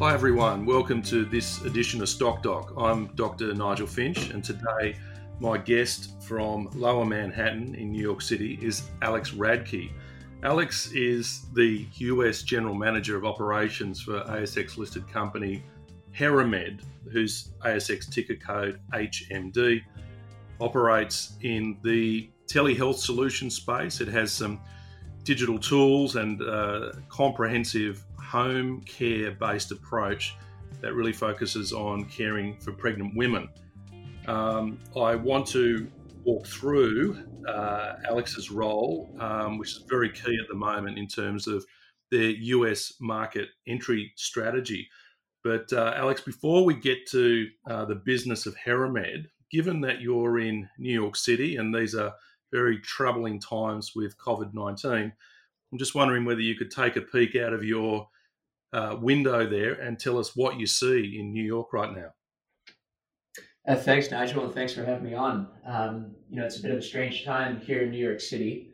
Hi everyone, welcome to this edition of Stock Doc. I'm Dr. Nigel Finch, and today my guest from Lower Manhattan in New York City is Alex Radke. Alex is the US General Manager of Operations for ASX listed company Heramed, whose ASX ticker code HMD operates in the telehealth solution space. It has some digital tools and uh, comprehensive home care based approach that really focuses on caring for pregnant women. Um, I want to walk through uh, Alex's role, um, which is very key at the moment in terms of their US market entry strategy. But uh, Alex, before we get to uh, the business of Heramed, given that you're in New York City and these are very troubling times with COVID 19, I'm just wondering whether you could take a peek out of your uh, window there and tell us what you see in New York right now. Uh, thanks, Nigel, and thanks for having me on. Um, you know, it's a bit of a strange time here in New York City.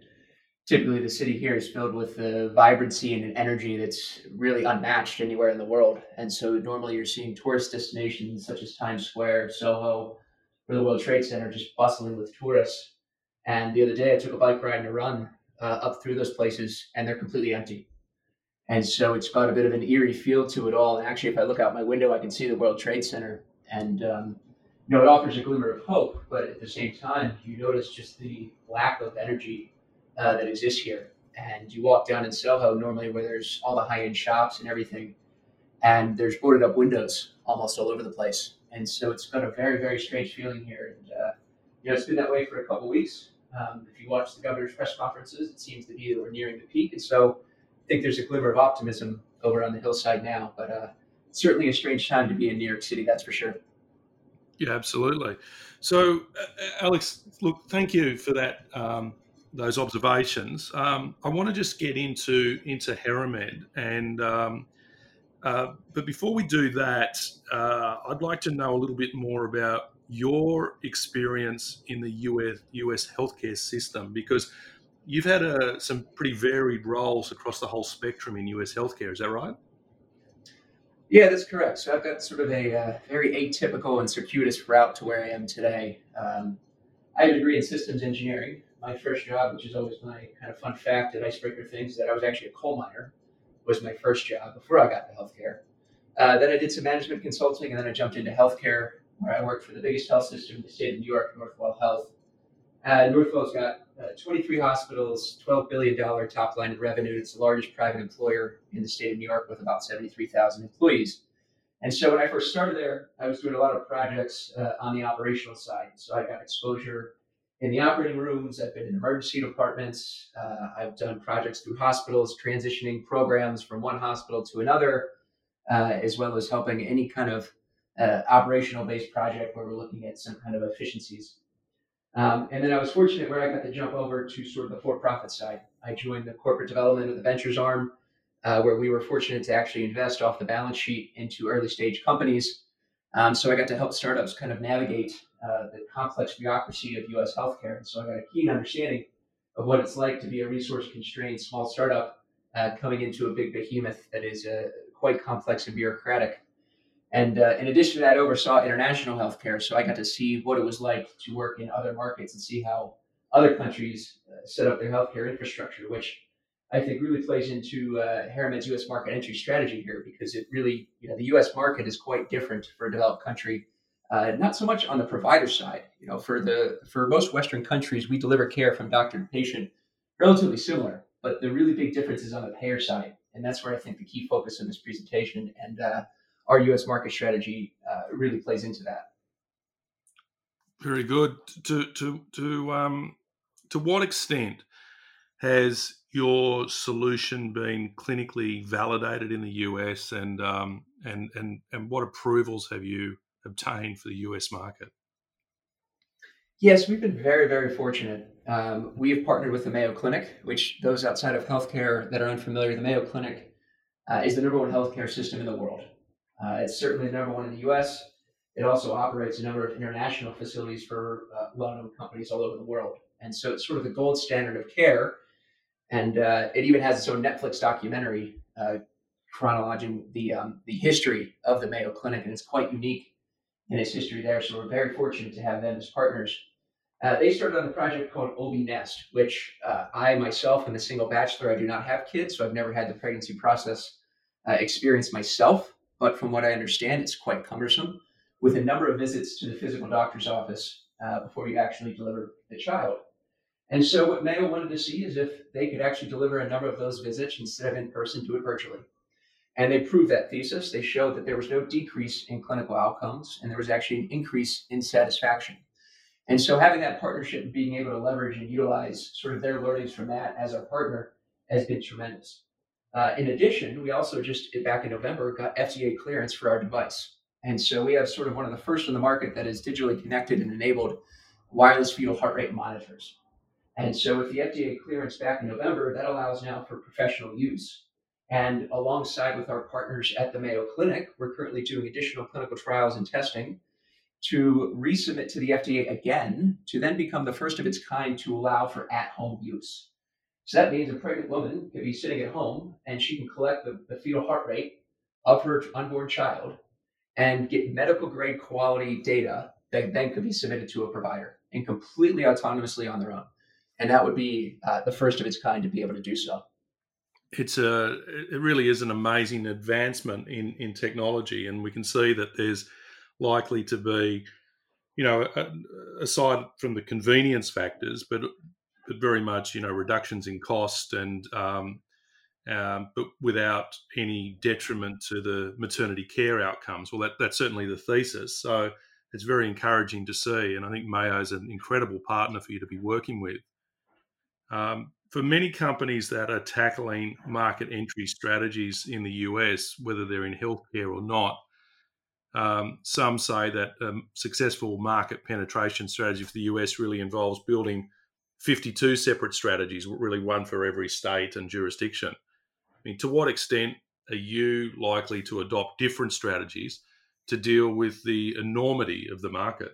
Typically, the city here is filled with a vibrancy and an energy that's really unmatched anywhere in the world. And so, normally, you're seeing tourist destinations such as Times Square, Soho, or the World Trade Center just bustling with tourists. And the other day, I took a bike ride and a run uh, up through those places, and they're completely empty. And so it's got a bit of an eerie feel to it all. And actually, if I look out my window, I can see the World Trade Center. And, um, you know, it offers a glimmer of hope, but at the same time, you notice just the lack of energy uh, that exists here. And you walk down in Soho, normally where there's all the high end shops and everything, and there's boarded up windows almost all over the place. And so it's got a very, very strange feeling here. And, uh, you know, it's been that way for a couple weeks. Um, if you watch the governor's press conferences, it seems to be that we're nearing the peak. And so think there's a glimmer of optimism over on the hillside now, but uh, certainly a strange time to be in New York City, that's for sure. Yeah, absolutely. So, Alex, look, thank you for that. Um, those observations. Um, I want to just get into into Heramed, and um, uh, but before we do that, uh, I'd like to know a little bit more about your experience in the US US healthcare system because you've had a, some pretty varied roles across the whole spectrum in US healthcare. Is that right? Yeah, that's correct. So I've got sort of a uh, very atypical and circuitous route to where I am today. Um, I have a degree in systems engineering. My first job, which is always my kind of fun fact and icebreaker things, that I was actually a coal miner, was my first job before I got to healthcare. Uh, then I did some management consulting, and then I jumped into healthcare, where I worked for the biggest health system in the state of New York, Northwell Health. Uh, Northwell's got uh, 23 hospitals, $12 billion top line in revenue. It's the largest private employer in the state of New York with about 73,000 employees. And so when I first started there, I was doing a lot of projects uh, on the operational side. So I got exposure in the operating rooms. I've been in emergency departments. Uh, I've done projects through hospitals, transitioning programs from one hospital to another, uh, as well as helping any kind of uh, operational based project where we're looking at some kind of efficiencies. Um, and then I was fortunate where I got to jump over to sort of the for-profit side. I joined the corporate development of the ventures arm, uh, where we were fortunate to actually invest off the balance sheet into early stage companies. Um, so I got to help startups kind of navigate uh, the complex bureaucracy of U.S. healthcare. And so I got a keen understanding of what it's like to be a resource-constrained small startup uh, coming into a big behemoth that is uh, quite complex and bureaucratic. And uh, in addition to that, I oversaw international healthcare. So I got to see what it was like to work in other markets and see how other countries uh, set up their healthcare infrastructure, which I think really plays into uh, Heramed's U.S. market entry strategy here because it really, you know, the U.S. market is quite different for a developed country. Uh, not so much on the provider side. You know, for the for most Western countries, we deliver care from doctor to patient relatively similar, but the really big difference is on the payer side, and that's where I think the key focus in this presentation and uh, our U.S. market strategy uh, really plays into that. Very good. To to to um, to what extent has your solution been clinically validated in the US, and um, and and and what approvals have you obtained for the US market? Yes, we've been very, very fortunate. Um, we have partnered with the Mayo Clinic, which those outside of healthcare that are unfamiliar, the Mayo Clinic uh, is the number one healthcare system in the world. Uh, it's certainly the number one in the US. It also operates a number of international facilities for uh, well known companies all over the world. And so it's sort of the gold standard of care. And uh, it even has its own Netflix documentary uh, chronologizing the, um, the history of the Mayo Clinic. And it's quite unique in its history there. So we're very fortunate to have them as partners. Uh, they started on a project called OB Nest, which uh, I myself am a single bachelor. I do not have kids, so I've never had the pregnancy process uh, experience myself. But from what I understand, it's quite cumbersome with a number of visits to the physical doctor's office uh, before you actually deliver the child. And so, what Mayo wanted to see is if they could actually deliver a number of those visits instead of in person, do it virtually. And they proved that thesis. They showed that there was no decrease in clinical outcomes, and there was actually an increase in satisfaction. And so, having that partnership and being able to leverage and utilize sort of their learnings from that as our partner has been tremendous. Uh, in addition, we also just back in November got FDA clearance for our device. And so we have sort of one of the first in the market that is digitally connected and enabled wireless fetal heart rate monitors. And so with the FDA clearance back in November, that allows now for professional use. And alongside with our partners at the Mayo Clinic, we're currently doing additional clinical trials and testing to resubmit to the FDA again to then become the first of its kind to allow for at home use. So that means a pregnant woman could be sitting at home and she can collect the, the fetal heart rate of her unborn child and get medical grade quality data that then could be submitted to a provider and completely autonomously on their own. And that would be uh, the first of its kind to be able to do so. It's a, it really is an amazing advancement in, in technology. And we can see that there's likely to be, you know, aside from the convenience factors, but, but very much, you know, reductions in cost and um, um, but without any detriment to the maternity care outcomes. Well, that, that's certainly the thesis. So it's very encouraging to see. And I think Mayo is an incredible partner for you to be working with. Um, for many companies that are tackling market entry strategies in the US, whether they're in healthcare or not, um, some say that a successful market penetration strategy for the US really involves building 52 separate strategies, really one for every state and jurisdiction I mean, to what extent are you likely to adopt different strategies to deal with the enormity of the market?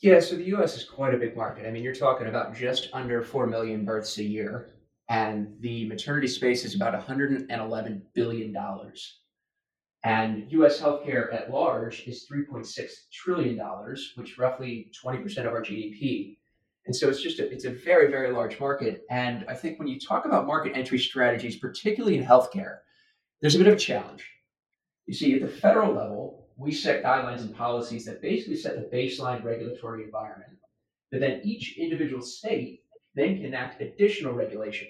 Yeah, so the US is quite a big market. I mean, you're talking about just under 4 million births a year, and the maternity space is about $111 billion. And US healthcare at large is $3.6 trillion, which roughly 20% of our GDP. And so it's just a, it's a very, very large market. And I think when you talk about market entry strategies, particularly in healthcare, there's a bit of a challenge. You see, at the federal level, we set guidelines and policies that basically set the baseline regulatory environment. But then each individual state then can enact additional regulation.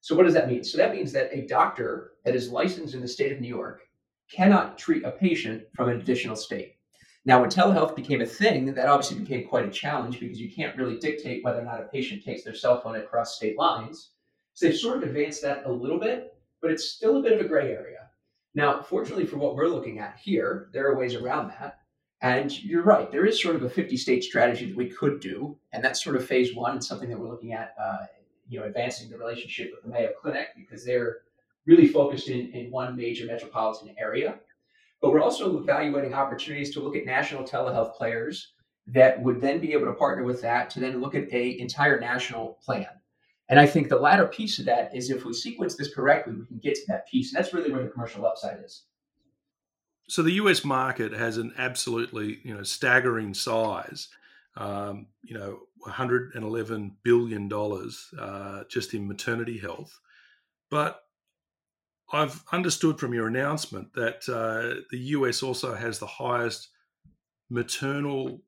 So what does that mean? So that means that a doctor that is licensed in the state of New York cannot treat a patient from an additional state. Now, when telehealth became a thing, that obviously became quite a challenge because you can't really dictate whether or not a patient takes their cell phone across state lines. So they've sort of advanced that a little bit, but it's still a bit of a gray area. Now, fortunately for what we're looking at here, there are ways around that. And you're right, there is sort of a 50 state strategy that we could do. And that's sort of phase one and something that we're looking at, uh, you know, advancing the relationship with the Mayo Clinic because they're really focused in, in one major metropolitan area. But we're also evaluating opportunities to look at national telehealth players that would then be able to partner with that to then look at a entire national plan. And I think the latter piece of that is if we sequence this correctly, we can get to that piece. And that's really where the commercial upside is. So the US market has an absolutely, you know, staggering size. Um, you know, 111 billion dollars uh, just in maternity health. But I've understood from your announcement that uh, the US also has the highest maternal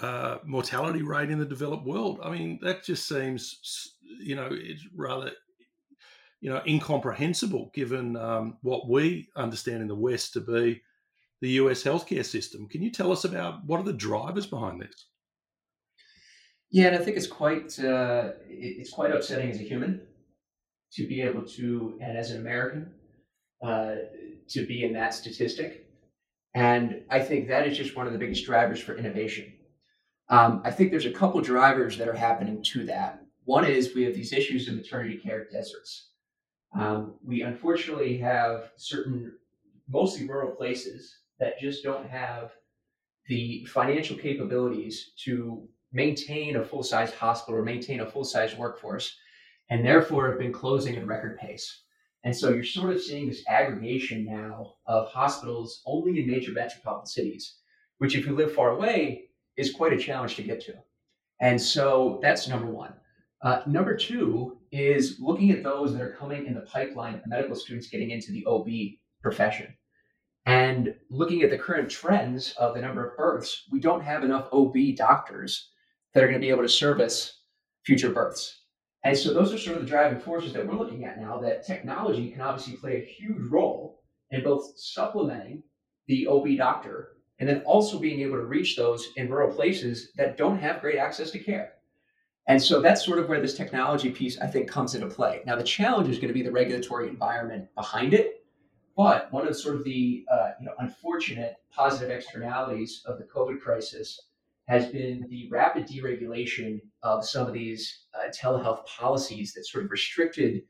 uh, mortality rate in the developed world. I mean, that just seems, you know, it's rather, you know, incomprehensible given um, what we understand in the West to be the US healthcare system. Can you tell us about what are the drivers behind this? Yeah, and I think it's quite uh, it's quite upsetting as a human to be able to, and as an American, uh, to be in that statistic. And I think that is just one of the biggest drivers for innovation. Um, I think there's a couple drivers that are happening to that. One is we have these issues of maternity care deserts. Um, we unfortunately have certain, mostly rural places that just don't have the financial capabilities to maintain a full size hospital or maintain a full size workforce, and therefore have been closing at record pace. And so you're sort of seeing this aggregation now of hospitals only in major metropolitan cities, which, if you live far away, is quite a challenge to get to. And so that's number one. Uh, number two is looking at those that are coming in the pipeline of medical students getting into the OB profession. And looking at the current trends of the number of births, we don't have enough OB doctors that are going to be able to service future births. And so those are sort of the driving forces that we're looking at now that technology can obviously play a huge role in both supplementing the OB doctor and then also being able to reach those in rural places that don't have great access to care. And so that's sort of where this technology piece, I think, comes into play. Now, the challenge is going to be the regulatory environment behind it. But one of sort of the uh, you know, unfortunate positive externalities of the COVID crisis has been the rapid deregulation of some of these uh, telehealth policies that sort of restricted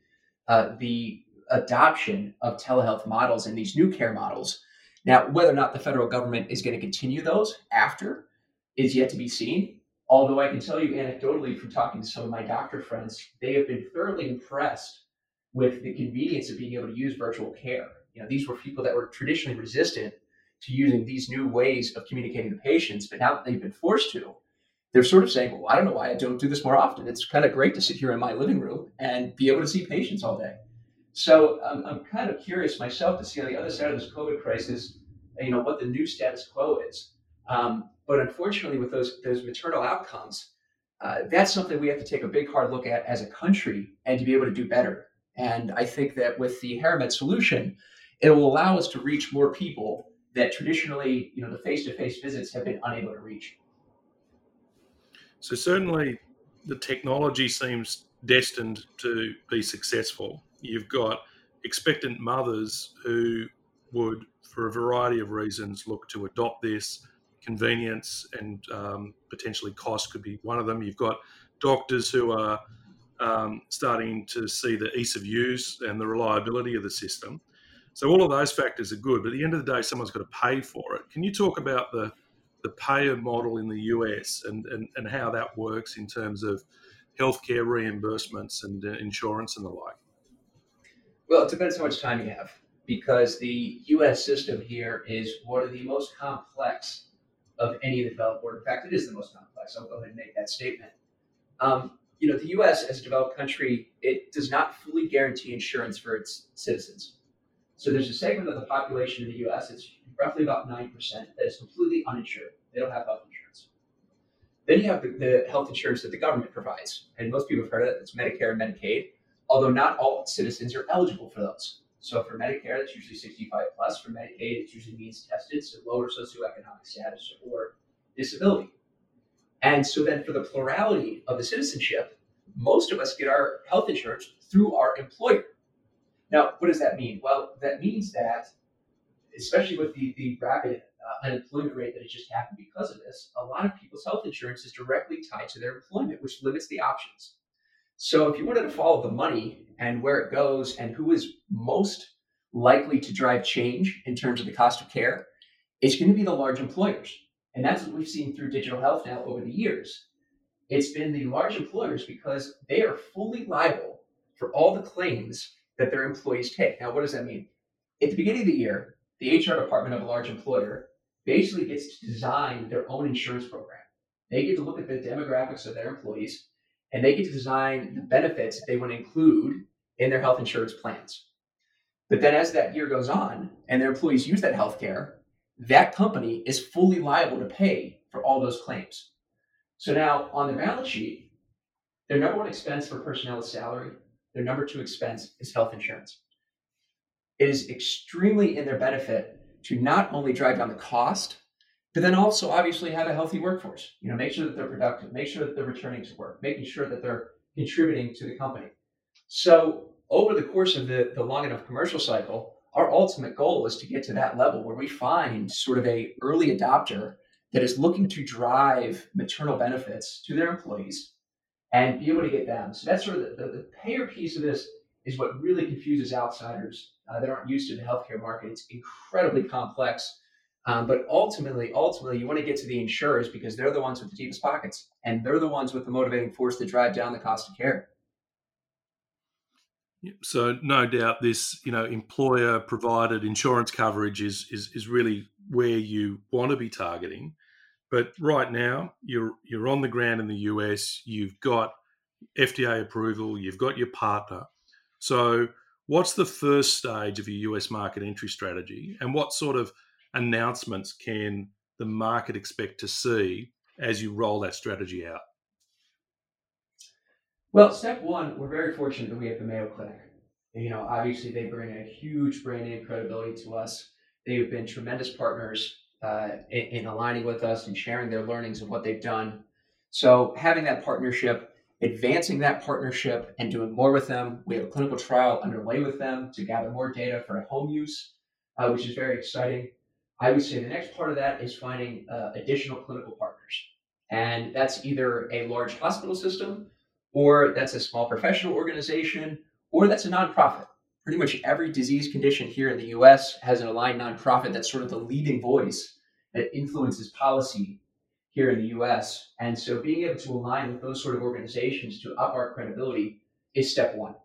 uh, the adoption of telehealth models and these new care models now, whether or not the federal government is going to continue those after is yet to be seen. Although I can tell you anecdotally from talking to some of my doctor friends, they have been thoroughly impressed with the convenience of being able to use virtual care. You know, these were people that were traditionally resistant to using these new ways of communicating to patients, but now that they've been forced to, they're sort of saying, well, I don't know why I don't do this more often. It's kind of great to sit here in my living room and be able to see patients all day. So um, I'm kind of curious myself to see on the other side of this COVID crisis, you know, what the new status quo is. Um, but unfortunately, with those those maternal outcomes, uh, that's something we have to take a big hard look at as a country and to be able to do better. And I think that with the Heramed solution, it will allow us to reach more people that traditionally, you know, the face-to-face visits have been unable to reach. So certainly, the technology seems destined to be successful you've got expectant mothers who would, for a variety of reasons, look to adopt this. Convenience and um, potentially cost could be one of them. You've got doctors who are um, starting to see the ease of use and the reliability of the system. So all of those factors are good, but at the end of the day, someone's got to pay for it. Can you talk about the the payer model in the US and, and, and how that works in terms of healthcare reimbursements and uh, insurance and the like? Well, it depends how much time you have, because the U.S. system here is one of the most complex of any developed world. In fact, it is the most complex. I'll go ahead and make that statement. Um, you know, the U.S. as a developed country, it does not fully guarantee insurance for its citizens. So there's a segment of the population in the U.S. It's roughly about nine percent that is completely uninsured. They don't have health insurance. Then you have the, the health insurance that the government provides, and most people have heard of it. It's Medicare and Medicaid although not all citizens are eligible for those. So for Medicare, that's usually 65 plus. For Medicaid, it's usually means tested, so lower socioeconomic status or disability. And so then for the plurality of the citizenship, most of us get our health insurance through our employer. Now, what does that mean? Well, that means that, especially with the, the rapid uh, unemployment rate that has just happened because of this, a lot of people's health insurance is directly tied to their employment, which limits the options. So if you wanted to follow the money and where it goes and who is most likely to drive change in terms of the cost of care, it's going to be the large employers. And that's what we've seen through digital health now over the years. It's been the large employers because they are fully liable for all the claims that their employees take. Now, what does that mean? At the beginning of the year, the HR department of a large employer basically gets to design their own insurance program. They get to look at the demographics of their employees and they get to design the benefits they want to include in their health insurance plans. But then as that year goes on and their employees use that health care, that company is fully liable to pay for all those claims. So now on the balance sheet, their number one expense for personnel is salary. Their number two expense is health insurance. It is extremely in their benefit to not only drive down the cost but then also obviously have a healthy workforce. You know, make sure that they're productive, make sure that they're returning to work, making sure that they're contributing to the company. So over the course of the, the long enough commercial cycle, our ultimate goal is to get to that level where we find sort of a early adopter that is looking to drive maternal benefits to their employees and be able to get them. So that's sort of the, the, the payer piece of this is what really confuses outsiders uh, that aren't used to the healthcare market. It's incredibly complex. Um, but ultimately, ultimately, you want to get to the insurers because they're the ones with the deepest pockets, and they're the ones with the motivating force to drive down the cost of care. So no doubt this, you know, employer provided insurance coverage is, is is really where you want to be targeting. But right now you're you're on the ground in the US, you've got FDA approval, you've got your partner. So what's the first stage of your US market entry strategy and what sort of announcements can the market expect to see as you roll that strategy out? Well, step one, we're very fortunate that we have the Mayo Clinic. You know, obviously they bring a huge brand name credibility to us. They have been tremendous partners uh, in, in aligning with us and sharing their learnings and what they've done. So having that partnership, advancing that partnership, and doing more with them. We have a clinical trial underway with them to gather more data for home use, uh, which is very exciting. I would say the next part of that is finding uh, additional clinical partners. And that's either a large hospital system or that's a small professional organization, or that's a nonprofit. Pretty much every disease condition here in the US has an aligned nonprofit that's sort of the leading voice that influences policy here in the US. And so being able to align with those sort of organizations to up our credibility is step one.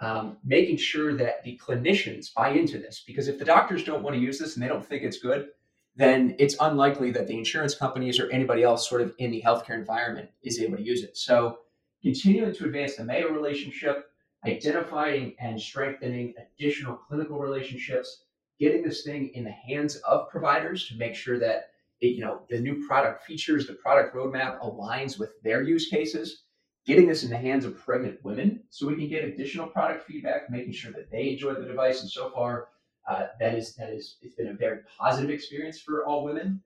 Um, making sure that the clinicians buy into this, because if the doctors don't want to use this and they don't think it's good, then it's unlikely that the insurance companies or anybody else sort of in the healthcare environment is able to use it. So continuing to advance the Mayo relationship, identifying and strengthening additional clinical relationships, getting this thing in the hands of providers to make sure that it, you know the new product features, the product roadmap aligns with their use cases. Getting this in the hands of pregnant women so we can get additional product feedback, making sure that they enjoy the device. And so far, uh, that is that is it's been a very positive experience for all women.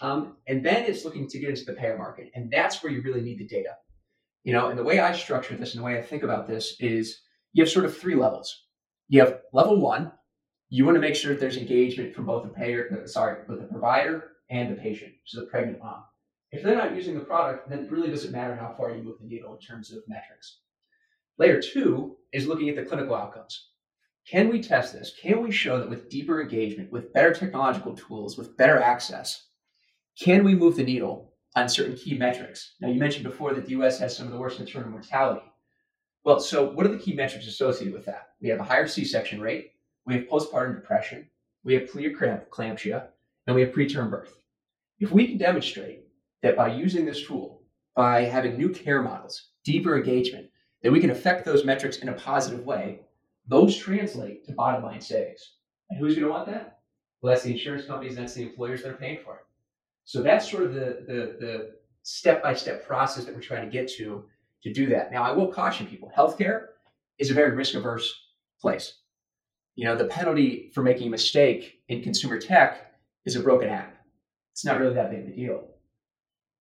Um, and then it's looking to get into the payer market, and that's where you really need the data. You know, and the way I structure this and the way I think about this is you have sort of three levels. You have level one, you want to make sure that there's engagement from both the payer, uh, sorry, with the provider and the patient, so the pregnant mom. If they're not using the product, then it really doesn't matter how far you move the needle in terms of metrics. Layer two is looking at the clinical outcomes. Can we test this? Can we show that with deeper engagement, with better technological tools, with better access, can we move the needle on certain key metrics. Now, you mentioned before that the US has some of the worst maternal mortality. Well, so what are the key metrics associated with that? We have a higher C section rate, we have postpartum depression, we have preeclampsia, and we have preterm birth. If we can demonstrate that by using this tool, by having new care models, deeper engagement, that we can affect those metrics in a positive way, those translate to bottom line savings. And who's going to want that? Well, that's the insurance companies, that's the employers that are paying for it. So that's sort of the the the step by step process that we're trying to get to to do that. Now, I will caution people: healthcare is a very risk averse place. You know, the penalty for making a mistake in consumer tech is a broken app. It's not really that big of a deal.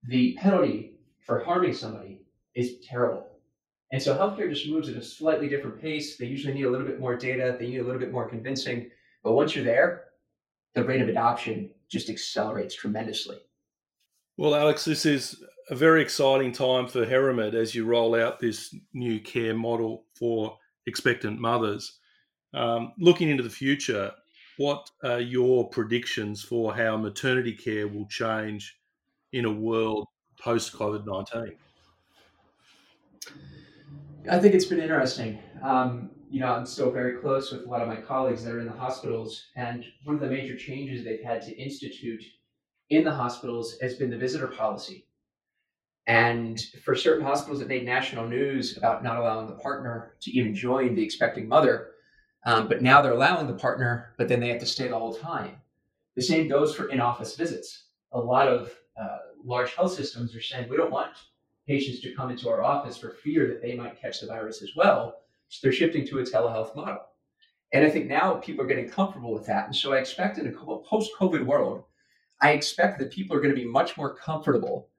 The penalty for harming somebody is terrible. And so healthcare just moves at a slightly different pace. They usually need a little bit more data, they need a little bit more convincing. But once you're there, the rate of adoption just accelerates tremendously. Well, Alex, this is a very exciting time for Heramed as you roll out this new care model for expectant mothers. Um, looking into the future, what are your predictions for how maternity care will change in a world post COVID 19? I think it's been interesting. Um, you know, I'm still very close with a lot of my colleagues that are in the hospitals, and one of the major changes they've had to institute in the hospitals has been the visitor policy. And for certain hospitals that made national news about not allowing the partner to even join the expecting mother, um, but now they're allowing the partner, but then they have to stay the whole time. The same goes for in office visits. A lot of uh, large health systems are saying we don't want patients to come into our office for fear that they might catch the virus as well. So they're shifting to a telehealth model. And I think now people are getting comfortable with that. And so I expect in a post COVID world, I expect that people are going to be much more comfortable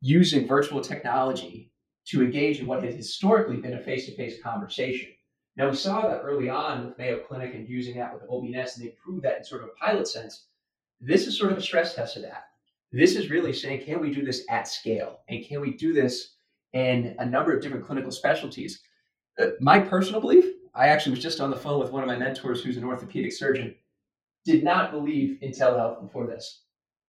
using virtual technology to engage in what has historically been a face to face conversation. Now, we saw that early on with Mayo Clinic and using that with OB Nest, and they proved that in sort of a pilot sense. This is sort of a stress test of that. This is really saying, can we do this at scale? And can we do this in a number of different clinical specialties? My personal belief, I actually was just on the phone with one of my mentors who's an orthopedic surgeon, did not believe in telehealth before this.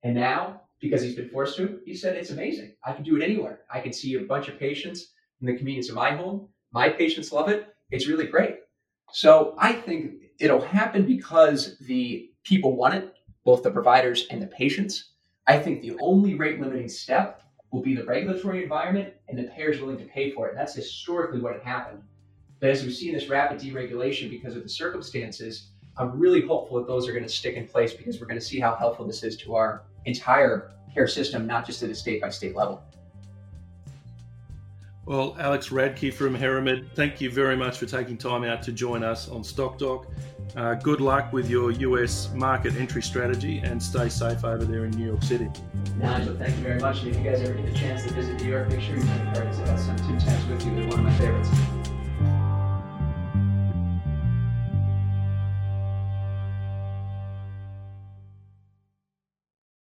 And now, because he's been forced to, he said, it's amazing. I can do it anywhere. I can see a bunch of patients in the convenience of my home. My patients love it. It's really great. So I think it'll happen because the people want it, both the providers and the patients. I think the only rate limiting step will be the regulatory environment and the payers willing to pay for it. That's historically what happened. But as we've seen this rapid deregulation because of the circumstances, I'm really hopeful that those are going to stick in place because we're going to see how helpful this is to our entire care system, not just at a state by state level. Well, Alex Radke from Heramed, thank you very much for taking time out to join us on StockDoc. Uh, good luck with your US market entry strategy and stay safe over there in New York City. Nigel, thank you very much. And if you guys ever get a chance to visit New York, make sure you bring cards. I got some Tim Tams with you. They're one of my favorites.